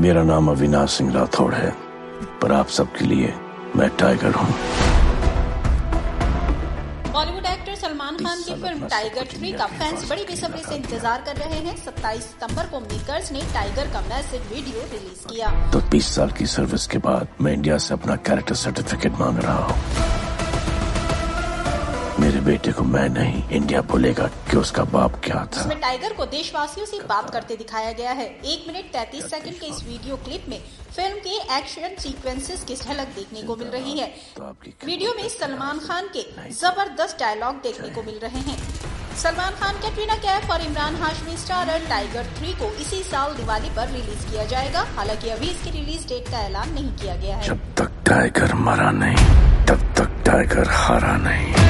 मेरा नाम अविनाश सिंह राठौड़ है पर आप सबके लिए मैं टाइगर हूँ। बॉलीवुड एक्टर सलमान खान की फ़िल्म टाइगर थ्री का फैंस बड़ी बेसब्री से इंतज़ार कर रहे हैं। 27 सितंबर को मेकर्स ने टाइगर का मैसेज वीडियो रिलीज़ किया। तो 20 साल की सर्विस के बाद मैं इंडिया से अपना कैरेक्टर सर्टिफिकेट मांग रहा हूँ। मेरे बेटे को मैं नहीं। इंडिया बोलेगा कि उसका बाप क्या था। इसमें टाइगर को देशवासियों से बात करते दिखाया गया है। एक मिनट तैतीस सेकंड के इस वीडियो क्लिप में फ़िल्म के एक्शन सीक्वेंसेस की झलक देखने को मिल रही है? वीडियो में सलमान खान के ज़बरदस्त डायलॉग देखने को मिल रहे हैं। सलमान खान कैटरीना कैफ और Imran Hashmi starrer Tiger three को इसी साल दिवाली पर रिलीज़ किया जाएगा। हालाँकि अभी इसकी रिलीज़ डेट का ऐलान नहीं किया गया है। जब तक टाइगर मरा नहीं तब तक टाइगर हारा नहीं।